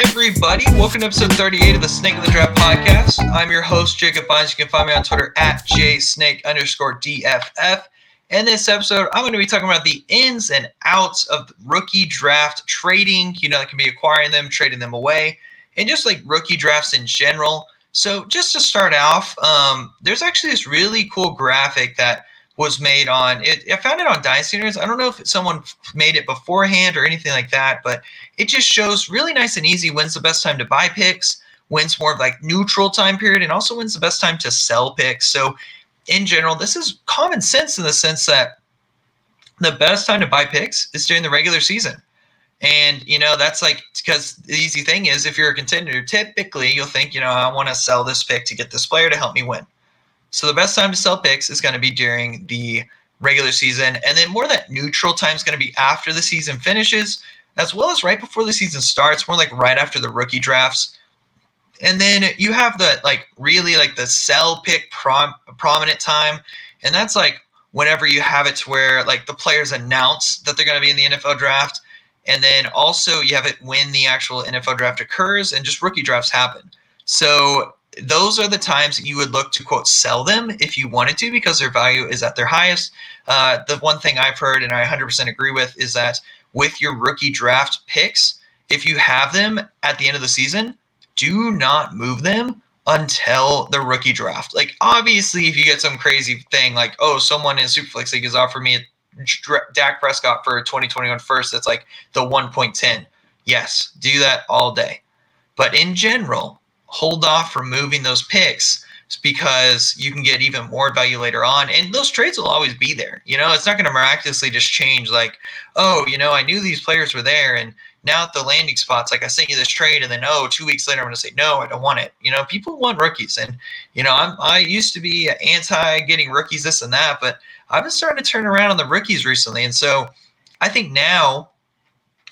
everybody. Welcome to episode 38 of the Snake of the Draft podcast. I'm your host, Jacob Bynes. You can find me on Twitter at jsnake underscore DFF. In this episode, I'm going to be talking about the ins and outs of rookie draft trading. You know, that can be acquiring them, trading them away, and just like rookie drafts in general. So, just to start off, um, there's actually this really cool graphic that was made on it. I found it on Dynasty. I don't know if someone made it beforehand or anything like that, but it just shows really nice and easy when's the best time to buy picks, when's more of like neutral time period, and also when's the best time to sell picks. So in general, this is common sense in the sense that the best time to buy picks is during the regular season. And, you know, that's like because the easy thing is if you're a contender, typically you'll think, you know, I want to sell this pick to get this player to help me win. So the best time to sell picks is going to be during the regular season. And then more that neutral time is going to be after the season finishes, as well as right before the season starts, more like right after the rookie drafts. And then you have the like really like the sell pick prom- prominent time. And that's like whenever you have it to where like the players announce that they're going to be in the NFL draft. And then also you have it when the actual NFL draft occurs and just rookie drafts happen. So those are the times you would look to quote sell them if you wanted to because their value is at their highest. Uh, the one thing I've heard and I 100% agree with is that with your rookie draft picks, if you have them at the end of the season, do not move them until the rookie draft. Like obviously, if you get some crazy thing like oh someone in Superflex League has offered me a Dak Prescott for 2021 first, that's like the 1.10. Yes, do that all day. But in general, hold off from moving those picks because you can get even more value later on. And those trades will always be there. You know it's not going to miraculously just change like oh you know i knew these players were there and now at the landing spots like i sent you this trade and then oh two weeks later i'm going to say no i don't want it. You know people want rookies and you know i'm i used to be anti getting rookies this and that but i've been starting to turn around on the rookies recently. And so i think now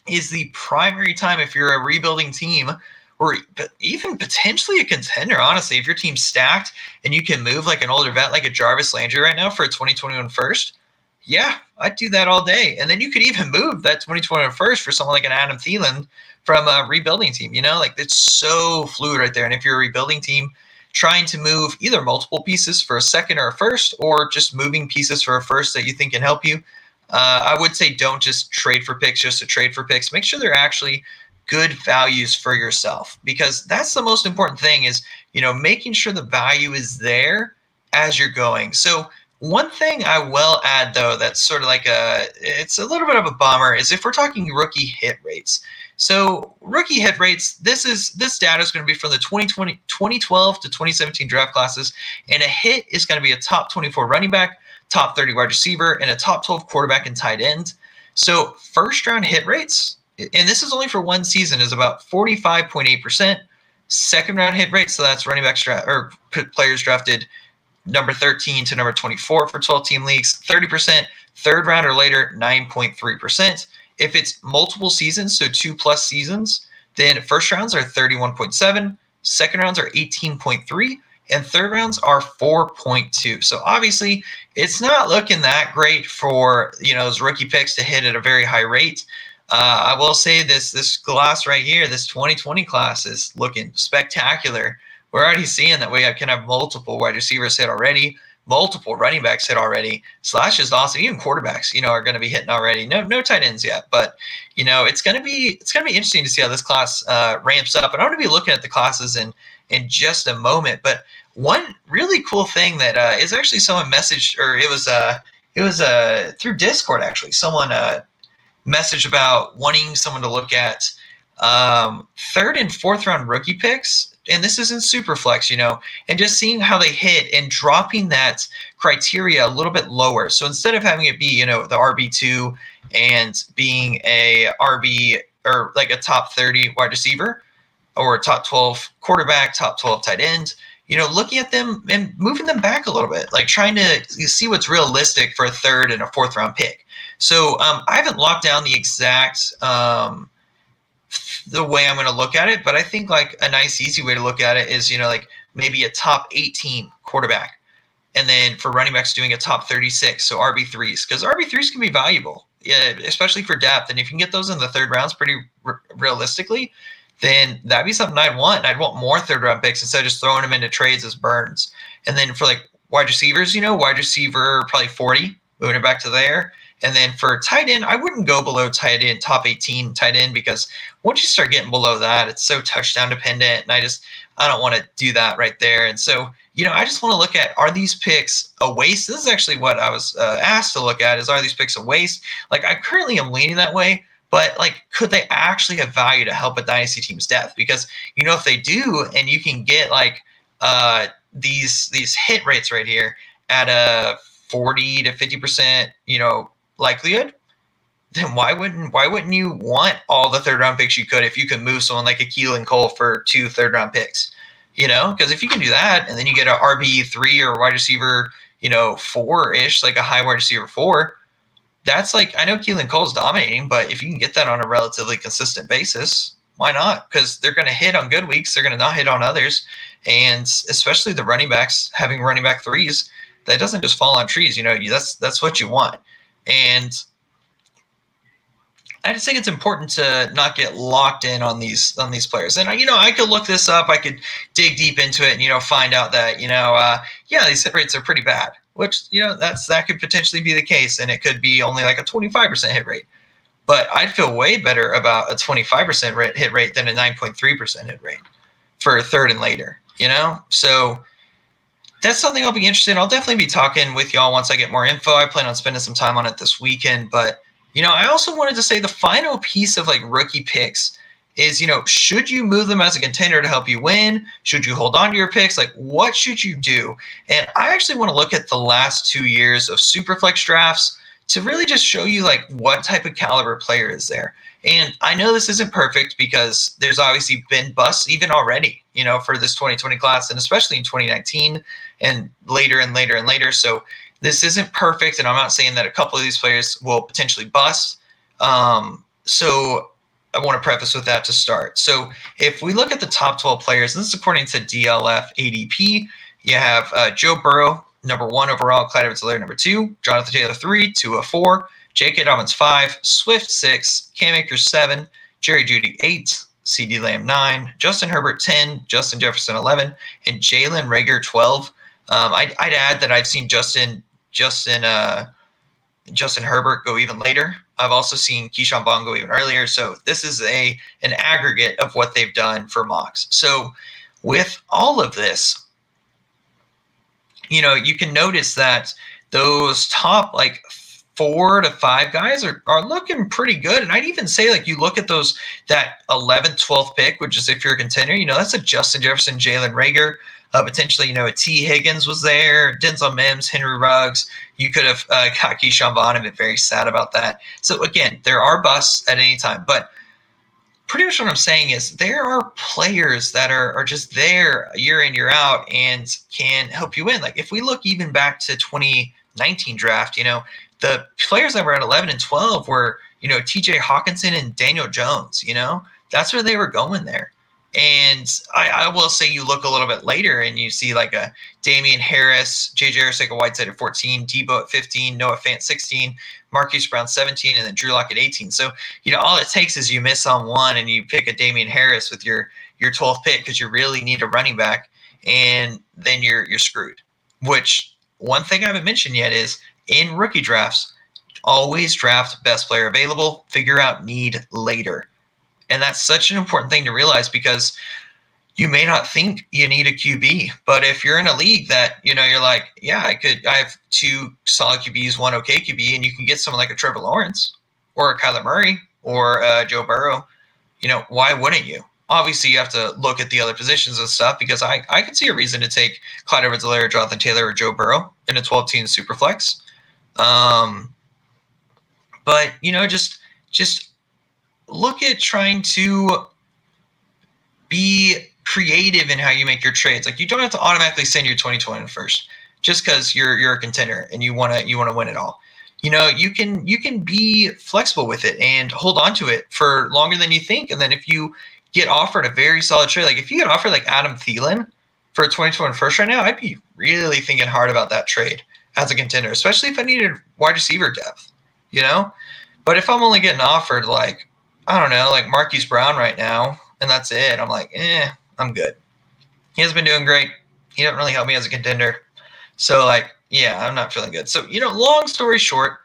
is the primary time if you're a rebuilding team or even potentially a contender, honestly, if your team's stacked and you can move like an older vet like a Jarvis Landry right now for a 2021 first, yeah, I'd do that all day. And then you could even move that 2021 first for someone like an Adam Thielen from a rebuilding team. You know, like it's so fluid right there. And if you're a rebuilding team trying to move either multiple pieces for a second or a first, or just moving pieces for a first that you think can help you, uh, I would say don't just trade for picks just to trade for picks. Make sure they're actually good values for yourself because that's the most important thing is you know making sure the value is there as you're going. So one thing i will add though that's sort of like a it's a little bit of a bummer is if we're talking rookie hit rates. So rookie hit rates this is this data is going to be from the 2020 2012 to 2017 draft classes and a hit is going to be a top 24 running back top 30 wide receiver and a top 12 quarterback and tight end. So first round hit rates and this is only for one season, is about 45.8%. Second round hit rate, so that's running backs dra- or players drafted number 13 to number 24 for 12 team leagues, 30%. Third round or later, 9.3%. If it's multiple seasons, so two plus seasons, then first rounds are 31.7, second rounds are 18.3, and third rounds are 4.2. So obviously, it's not looking that great for you know those rookie picks to hit at a very high rate. Uh, I will say this this class right here, this 2020 class is looking spectacular. We're already seeing that we can have multiple wide receivers hit already, multiple running backs hit already. Slash is awesome. Even quarterbacks, you know, are going to be hitting already. No, no tight ends yet, but you know, it's going to be it's going to be interesting to see how this class uh, ramps up. And I'm going to be looking at the classes in in just a moment. But one really cool thing that uh, is actually someone messaged, or it was uh, it was uh, through Discord actually. Someone uh, message about wanting someone to look at um, third and fourth round rookie picks, and this is in Superflex, you know, and just seeing how they hit and dropping that criteria a little bit lower. So instead of having it be, you know, the RB2 and being a RB or like a top 30 wide receiver or a top 12 quarterback, top 12 tight end, you know, looking at them and moving them back a little bit, like trying to see what's realistic for a third and a fourth round pick. So um, I haven't locked down the exact um, the way I'm going to look at it, but I think like a nice, easy way to look at it is you know like maybe a top 18 quarterback, and then for running backs doing a top 36, so RB threes because RB threes can be valuable, yeah, especially for depth, and if you can get those in the third rounds pretty r- realistically, then that'd be something I'd want. I'd want more third round picks instead of just throwing them into trades as burns. And then for like wide receivers, you know, wide receiver probably 40, moving it back to there. And then for tight end, I wouldn't go below tight end, top 18 tight end, because once you start getting below that, it's so touchdown dependent. And I just, I don't want to do that right there. And so, you know, I just want to look at are these picks a waste? This is actually what I was uh, asked to look at is are these picks a waste? Like I currently am leaning that way, but like could they actually have value to help a dynasty team's depth? Because you know if they do, and you can get like uh, these these hit rates right here at a 40 to 50 percent, you know, likelihood, then why wouldn't why wouldn't you want all the third round picks you could if you could move someone like a Keelan Cole for two third round picks? You know, because if you can do that and then you get a RB three or wide receiver, you know, four ish, like a high wide receiver four, that's like I know Keelan Cole's dominating, but if you can get that on a relatively consistent basis, why not? Because they're going to hit on good weeks, they're going to not hit on others, and especially the running backs having running back threes, that doesn't just fall on trees. You know, that's that's what you want, and I just think it's important to not get locked in on these on these players. And you know, I could look this up. I could dig deep into it and you know find out that you know, uh, yeah, these hit rates are pretty bad. Which you know that's that could potentially be the case, and it could be only like a twenty five percent hit rate. But I'd feel way better about a twenty five percent hit rate than a nine point three percent hit rate for third and later. You know, so that's something I'll be interested in. I'll definitely be talking with y'all once I get more info. I plan on spending some time on it this weekend, but you know, I also wanted to say the final piece of like rookie picks is, you know, should you move them as a contender to help you win? Should you hold on to your picks? Like, what should you do? And I actually want to look at the last two years of Superflex drafts to really just show you like what type of caliber player is there. And I know this isn't perfect because there's obviously been busts even already, you know, for this 2020 class and especially in 2019 and later and later and later. So this isn't perfect, and I'm not saying that a couple of these players will potentially bust. Um, so I want to preface with that to start. So if we look at the top 12 players, this is according to DLF ADP, you have uh, Joe Burrow, number one overall, Clyde Edwards-Helaire, number two, Jonathan Taylor, three, Tua, four, J.K. Dobbins, five, Swift, six, Cam Akers, seven, Jerry Jeudy, eight, CeeDee Lamb, nine, Justin Herbert, 10, Justin Jefferson, 11, and Jalen Reagor, 12. Um, I'd, I'd, add that I've seen Justin Justin uh, Justin Herbert go even later. I've also seen Ke'Shawn Vaughn go even earlier. So this is a an aggregate of what they've done for mocks. So with all of this, you know, you can notice that those top like four to five guys are, are looking pretty good. And I'd even say like you look at those that 11th, 12th pick, which is if you're a contender, you know, that's a Justin Jefferson, Jalen Reagor, uh, potentially, you know, a Tee Higgins was there, Denzel Mims, Henry Ruggs. You could have uh, got Ke'Shawn Vaughn and been very sad about that. So again, there are busts at any time, but pretty much what I'm saying is there are players that are, are just there year in, year out and can help you win. Like if we look even back to 2019 draft, you know, the players that were at 11 and 12 were, you know, TJ Hockenson and Daniel Jones, you know, that's where they were going there. And I, I, will say you look a little bit later and you see like a Damien Harris, JJ Arcega-Whiteside at 14, Deebo at 15, Noah Fant 16, Marquise Brown 17, and then Drew Lock at 18. So, you know, all it takes is you miss on one and you pick a Damien Harris with your your 12th pick because you really need a running back, and then you're you're screwed. Which one thing I haven't mentioned yet is in rookie drafts, always draft best player available, figure out need later and that's such an important thing to realize because you may not think you need a QB, but if you're in a league that, you know, you're like, yeah, I could, I have two solid QBs, one okay QB, and you can get someone like a Trevor Lawrence or a Kyler Murray or uh, Joe Burrow, you know, why wouldn't you? Obviously, you have to look at the other positions and stuff because I, I could see a reason to take Clyde Edwards-Helaire, Jonathan Taylor, or Joe Burrow in a 12 team super flex. Um, but, you know, just, just look at trying to be creative in how you make your trades. Like you don't have to automatically send your 2020 first just because you're you're a contender and you want to you want to win it all. You know, you can you can be flexible with it and hold on to it for longer than you think. And then if you get offered a very solid trade, like if you get offered like Adam Thielen for a 2021 first right now, I'd be really thinking hard about that trade as a contender, especially if I needed wide receiver depth, you know? But if I'm only getting offered like I don't know, like Marquise Brown right now, and that's it. I'm like, eh, I'm good. He hasn't been doing great. He didn't really help me as a contender. So like, yeah, I'm not feeling good. So you know, long story short,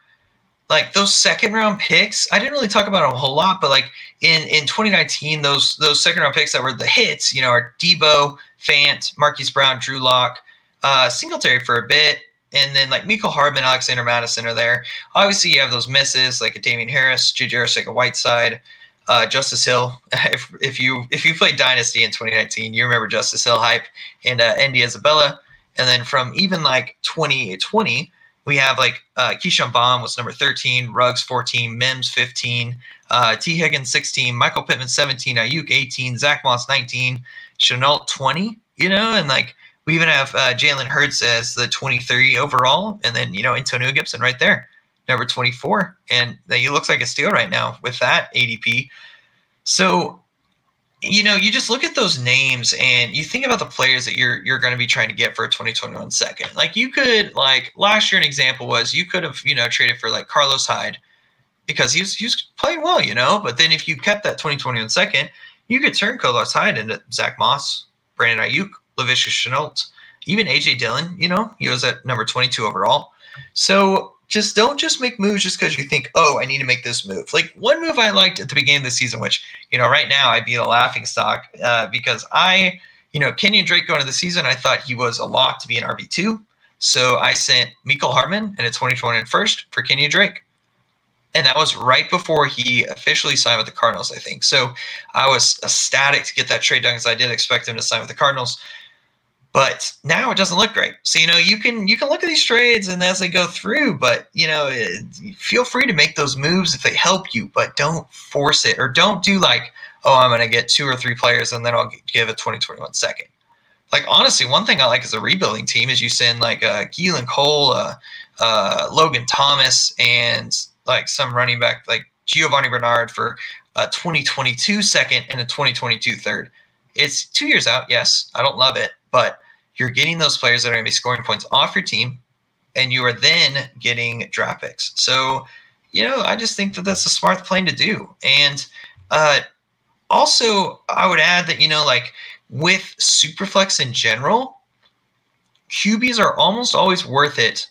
like those second round picks, I didn't really talk about a whole lot, but like in in 2019, those those second round picks that were the hits, you know, are Deebo, Fant, Marquise Brown, Drew Lock, uh, Singletary for a bit, and then like Mecole Hardman, Alexander Mattison are there. Obviously, you have those misses like a Damien Harris, like a Whiteside, uh, Justice Hill. if, if you if you played Dynasty in 2019, you remember Justice Hill hype and uh, Andy Isabella. And then from even like 2020, we have like uh, Ke'Shawn Vaughn was number 13, Ruggs 14, Mims 15, uh, Tee Higgins 16, Michael Pittman 17, Aiyuk 18, Zach Moss 19, Shenault 20, you know, and like we even have uh, Jalen Hurts as the 23 overall, and then, you know, Antonio Gibson right there, number 24. And that he looks like a steal right now with that ADP. So you know, you just look at those names and you think about the players that you're you're going to be trying to get for a 2021 second. Like you could like last year an example was you could have, you know, traded for like Carlos Hyde because he's he's playing well, you know, but then if you kept that 2021 second, you could turn Carlos Hyde into Zach Moss, Brandon Aiyuk, Laviska Shenault, even AJ Dillon, you know, he was at number 22 overall. So just don't just make moves just because you think, oh, I need to make this move. Like one move I liked at the beginning of the season, which you know right now I'd be a laughing stock uh, because I, you know, Kenyon Drake going into the season, I thought he was a lock to be an RB two. So I sent Mecole Hardman and a 2021 first for Kenyon Drake. And that was right before he officially signed with the Cardinals, I think. So I was ecstatic to get that trade done because I did expect him to sign with the Cardinals. But now it doesn't look great. So you know you can you can look at these trades and as they go through, but you know it, feel free to make those moves if they help you, but don't force it or don't do like oh I'm going to get two or three players and then I'll give a 2021 second. Like honestly, one thing I like as a rebuilding team is you send like uh, Keelan Cole, uh, uh, Logan Thomas, and like some running back like Giovani Bernard for a 2022 second and a 2022 third. It's two years out. Yes, I don't love it, but you're getting those players that are going to be scoring points off your team, and you are then getting draft picks. So, you know, I just think that that's a smart thing to do. And uh, also, I would add that, you know, like with Superflex in general, QBs are almost always worth it.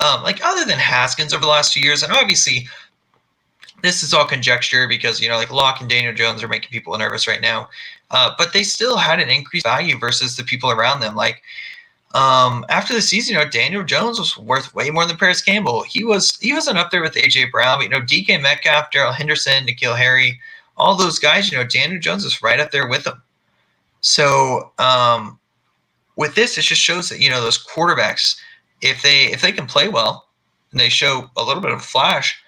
Um, like other than Haskins over the last few years, and obviously this is all conjecture because you know like Lock and Daniel Jones are making people nervous right now. Uh, but they still had an increased value versus the people around them. Like um, after the season, you know, Daniel Jones was worth way more than Parris Campbell. He was he wasn't up there with AJ Brown, but you know, DK Metcalf, Darrell Henderson, N'Keal Harry, all those guys. You know, Daniel Jones is right up there with them. So um, with this, it just shows that you know those quarterbacks, if they if they can play well and they show a little bit of flash,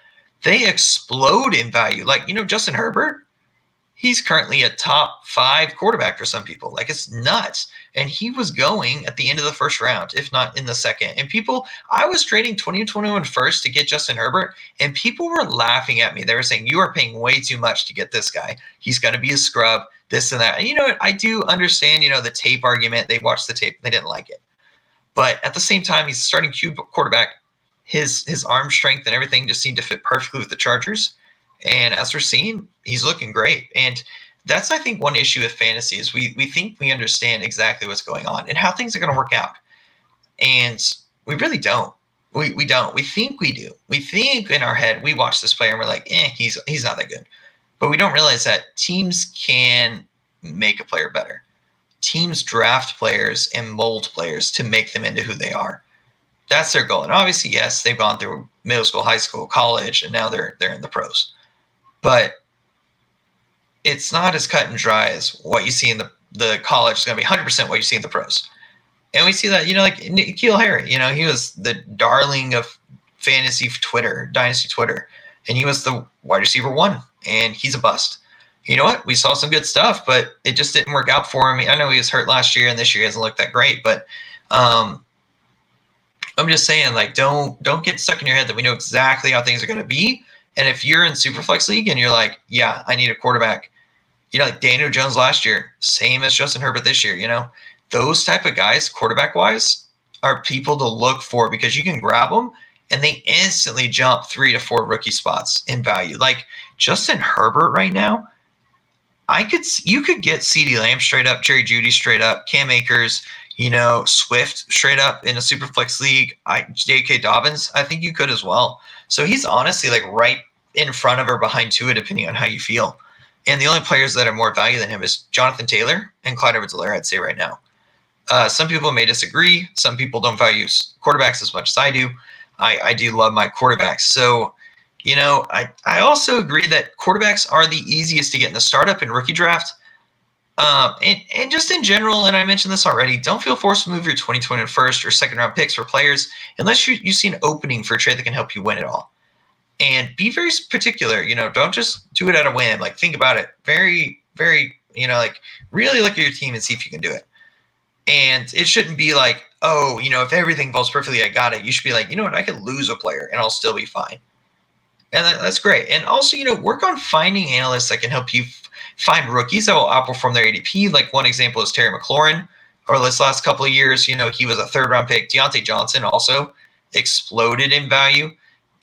they explode in value. Like you know, Justin Herbert he's currently a top five quarterback for some people. Like it's nuts. And he was going at the end of the first round, if not in the second. And people, I was trading 2021 first to get Justin Herbert, and people were laughing at me. They were saying, You are paying way too much to get this guy. He's going to be a scrub, this and that. And you know what? I do understand, you know, the tape argument. They watched the tape, they didn't like it. But at the same time, he's starting Q quarterback. His his arm strength and everything just seemed to fit perfectly with the Chargers. And as we're seeing, he's looking great. And that's I think one issue with fantasy is we we think we understand exactly what's going on and how things are going to work out. And we really don't. We, we don't. We think we do. We think in our head we watch this player and we're like, eh, he's he's not that good. But we don't realize that teams can make a player better. Teams draft players and mold players to make them into who they are. That's their goal. And obviously, yes, they've gone through middle school, high school, college, and now they're they're in the pros but it's not as cut and dry as what you see in the the college is going to be 100% what you see in the pros. And we see that, you know, like N'Keal Harry, you know, he was the darling of fantasy Twitter, dynasty Twitter, and he was the wide receiver one, and he's a bust. You know what? We saw some good stuff, but it just didn't work out for him. I know he was hurt last year, and this year he hasn't looked that great, but um, I'm just saying, like, don't don't get stuck in your head that we know exactly how things are going to be and if you're in Superflex League and you're like, yeah, I need a quarterback, you know, like Daniel Jones last year, same as Justin Herbert this year, you know, those type of guys, quarterback wise, are people to look for because you can grab them and they instantly jump three to four rookie spots in value. Like Justin Herbert right now, I could you could get CeeDee Lamb straight up, Jerry Jeudy straight up, Cam Akers, you know, Swift straight up in a super flex league. I J.K. Dobbins, I think you could as well. So he's honestly like right in front of or behind Tua, depending on how you feel. And the only players that are more value than him is Jonathan Taylor and Clyde Edwards-Helaire, I'd say right now. Uh, some people may disagree. Some people don't value quarterbacks as much as I do. I, I do love my quarterbacks. So, you know, I, I also agree that quarterbacks are the easiest to get in the startup and rookie draft. Um, and, and just in general, and I mentioned this already, don't feel forced to move your 2020 first or second round picks for players unless you, you see an opening for a trade that can help you win it all. And be very particular, you know, don't just do it at a whim. Like think about it. Very, very, you know, like really look at your team and see if you can do it. And it shouldn't be like, oh, you know, if everything falls perfectly, I got it. You should be like, you know what, I could lose a player and I'll still be fine. And that, that's great. And also, you know, work on finding analysts that can help you find rookies that will outperform their ADP. Like one example is Terry McLaurin, or this last couple of years, you know, he was a third round pick. Diontae Johnson also exploded in value.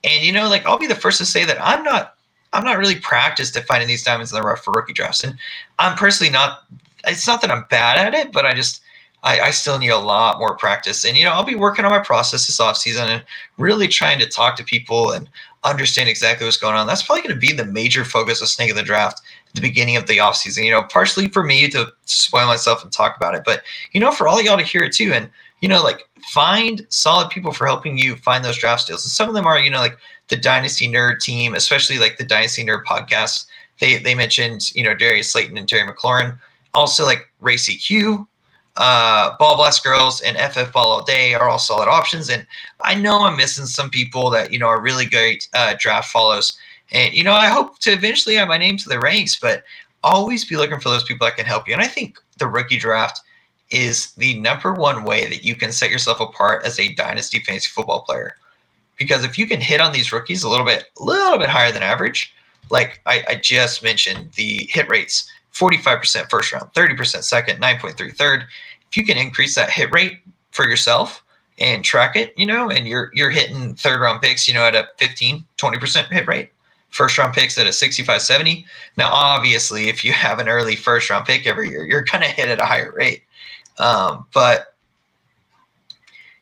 And you know, like I'll be the first to say that I'm not I'm not really practiced at finding these diamonds in the rough for rookie drafts. And I'm personally not it's not that I'm bad at it, but I just I, I, still need a lot more practice. And, you know, I'll be working on my process this offseason and really trying to talk to people and understand exactly what's going on. That's probably going to be the major focus of Snake of the Draft the beginning of the offseason. You know, partially for me to spoil myself and talk about it, but, you know, for all y'all to hear it too. And, you know, like find solid people for helping you find those draft deals. And some of them are, you know, like the Dynasty Nerd team, especially like the Dynasty Nerd podcast. They, they mentioned, you know, Darius Slayton and Terry McLaurin. Also, like Racy CQ, uh, Ball Blast Girls and FF Ball All Day are all solid options. And I know I'm missing some people that, you know, are really great uh, draft follows. And, you know, I hope to eventually add my name to the ranks, but always be looking for those people that can help you. And I think the rookie draft is the number one way that you can set yourself apart as a dynasty fantasy football player. Because if you can hit on these rookies a little bit, a little bit higher than average, like I, I just mentioned, the hit rates 45% first round, 30% second, 9.3 third. If you can increase that hit rate for yourself and track it, you know, and you're you're hitting third round picks, you know, at a 15, 20% hit rate. First round picks at a 65, 70. Now, obviously, if you have an early first round pick every year, you're gonna hit at a higher rate. Um, but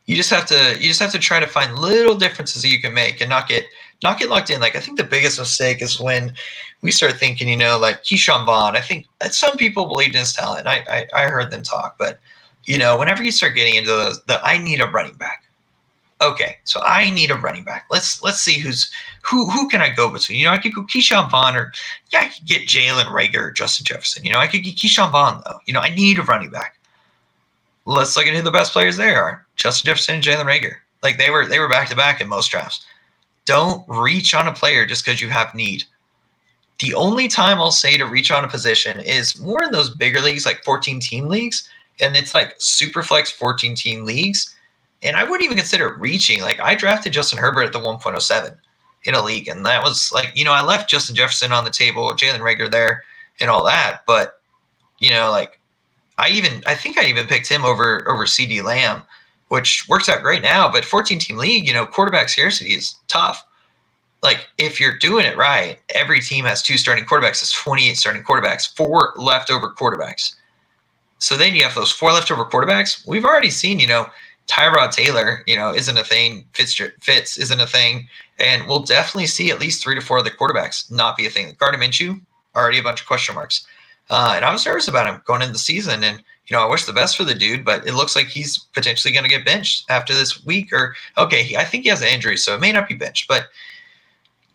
you just have to you just have to try to find little differences that you can make and not get not get locked in. Like I think the biggest mistake is when we start thinking, you know, like Ke'Shawn Vaughn. I think some people believed in his talent. I, I, I heard them talk, but you know, whenever you start getting into the, the I need a running back. Okay, so I need a running back. Let's let's see who's who who can I go between? You know, I could go Ke'Shawn Vaughn or yeah, I could get Jalen Reagor or Justin Jefferson. You know, I could get Ke'Shawn Vaughn though. You know, I need a running back. Let's look at who the best players there are. Justin Jefferson and Jalen Reagor. Like they were they were back to back in most drafts. Don't reach on a player just because you have need. The only time I'll say to reach on a position is more in those bigger leagues, like 14 team leagues, and it's like super flex 14 team leagues. And I wouldn't even consider reaching. Like I drafted Justin Herbert at the 1.07 in a league, and that was like, you know, I left Justin Jefferson on the table, Jalen Reagor there, and all that. But you know, like I even I think I even picked him over over CeeDee Lamb which works out great now. But 14 team league, you know, quarterback scarcity is tough. Like if you're doing it right, every team has two starting quarterbacks. It's 28 starting quarterbacks, four leftover quarterbacks. So then you have those four leftover quarterbacks. We've already seen, you know, Tyrod Taylor, you know, isn't a thing. Fitz, Fitz isn't a thing. And we'll definitely see at least three to four of the quarterbacks not be a thing. Gardner Minshew, already a bunch of question marks. Uh, and I was nervous about him going into the season. And you know, I wish the best for the dude, but it looks like he's potentially going to get benched after this week. Or okay, he, I think he has an injury, so it may not be benched. But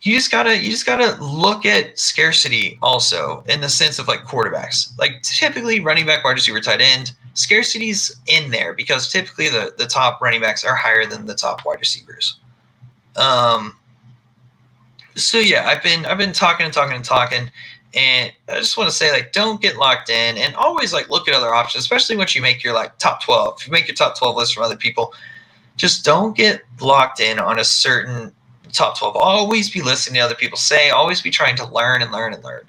you just gotta you just gotta look at scarcity also in the sense of like quarterbacks. Like typically, running back, wide receiver, tight end, scarcity's in there because typically the the top running backs are higher than the top wide receivers. Um. So yeah, I've been I've been talking and talking and talking and I just want to say, like, don't get locked in and always like look at other options, especially once you make your like top 12. If you make your top 12 list from other people, just don't get locked in on a certain top 12. Always be listening to other people say, always be trying to learn and learn and learn.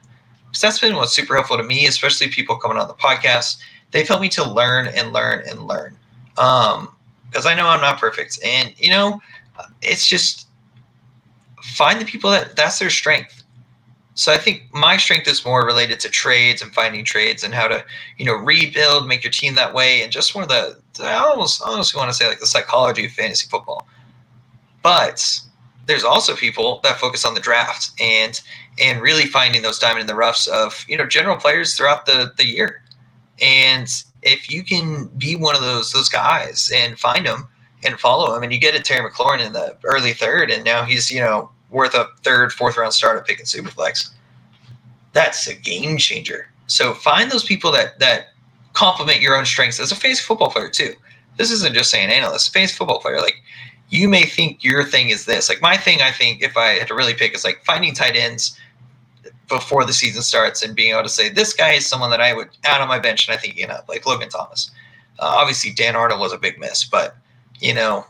That's been what's super helpful to me, especially people coming on the podcast. They've helped me to learn and learn and learn. Um, because I know I'm not perfect. And, you know, it's just find the people that that's their strength So I think my strength is more related to trades and finding trades and how to, you know, rebuild, make your team that way, and just one of the, I almost, I almost want to say like the psychology of fantasy football. But there's also people that focus on the draft and and really finding those diamond in the roughs of you know general players throughout the the year. And if you can be one of those those guys and find them and follow him, and you get a Terry McLaurin in the early third, and now he's you know worth a third, fourth round start at pick and superflex. That's a game changer. So find those people that that complement your own strengths as a face football player too. This isn't just saying analyst, face football player. Like you may think your thing is this. Like my thing, I think if I had to really pick is like finding tight ends before the season starts and being able to say this guy is someone that I would add on my bench and I think you know like Logan Thomas. Uh, obviously Dan Arnold was a big miss, but you know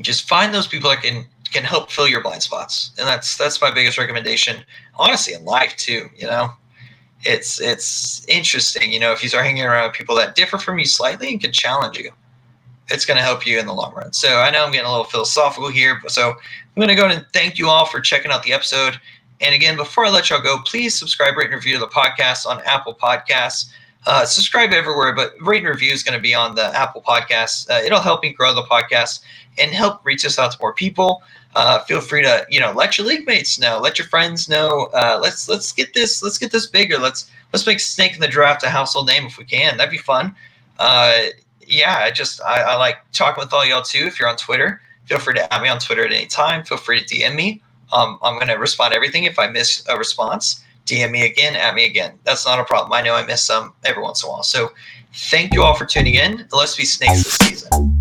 just find those people that can can help fill your blind spots, and that's that's my biggest recommendation. Honestly, in life too, you know, it's it's interesting. You know, if you start hanging around people that differ from you slightly and can challenge you, it's going to help you in the long run. So I know I'm getting a little philosophical here, but so I'm going to go and thank you all for checking out the episode. And again, before I let y'all go, please subscribe, rate, and review the podcast on Apple Podcasts. Uh, subscribe everywhere, but rate and review is going to be on the Apple Podcasts. Uh, it'll help me grow the podcast and help reach us out to more people. Uh, feel free to you know let your league mates know, let your friends know. Uh, let's let's get this let's get this bigger. Let's let's make Snake in the Draft a household name if we can. That'd be fun. Uh, yeah, I just I, I like talking with all y'all too. If you're on Twitter, feel free to add me on Twitter at any time. Feel free to DM me. Um, I'm going to respond to everything. If I miss a response, DM me again, at me again. That's not a problem. I know I miss some every once in a while. So thank you all for tuning in. Let's be snakes this season.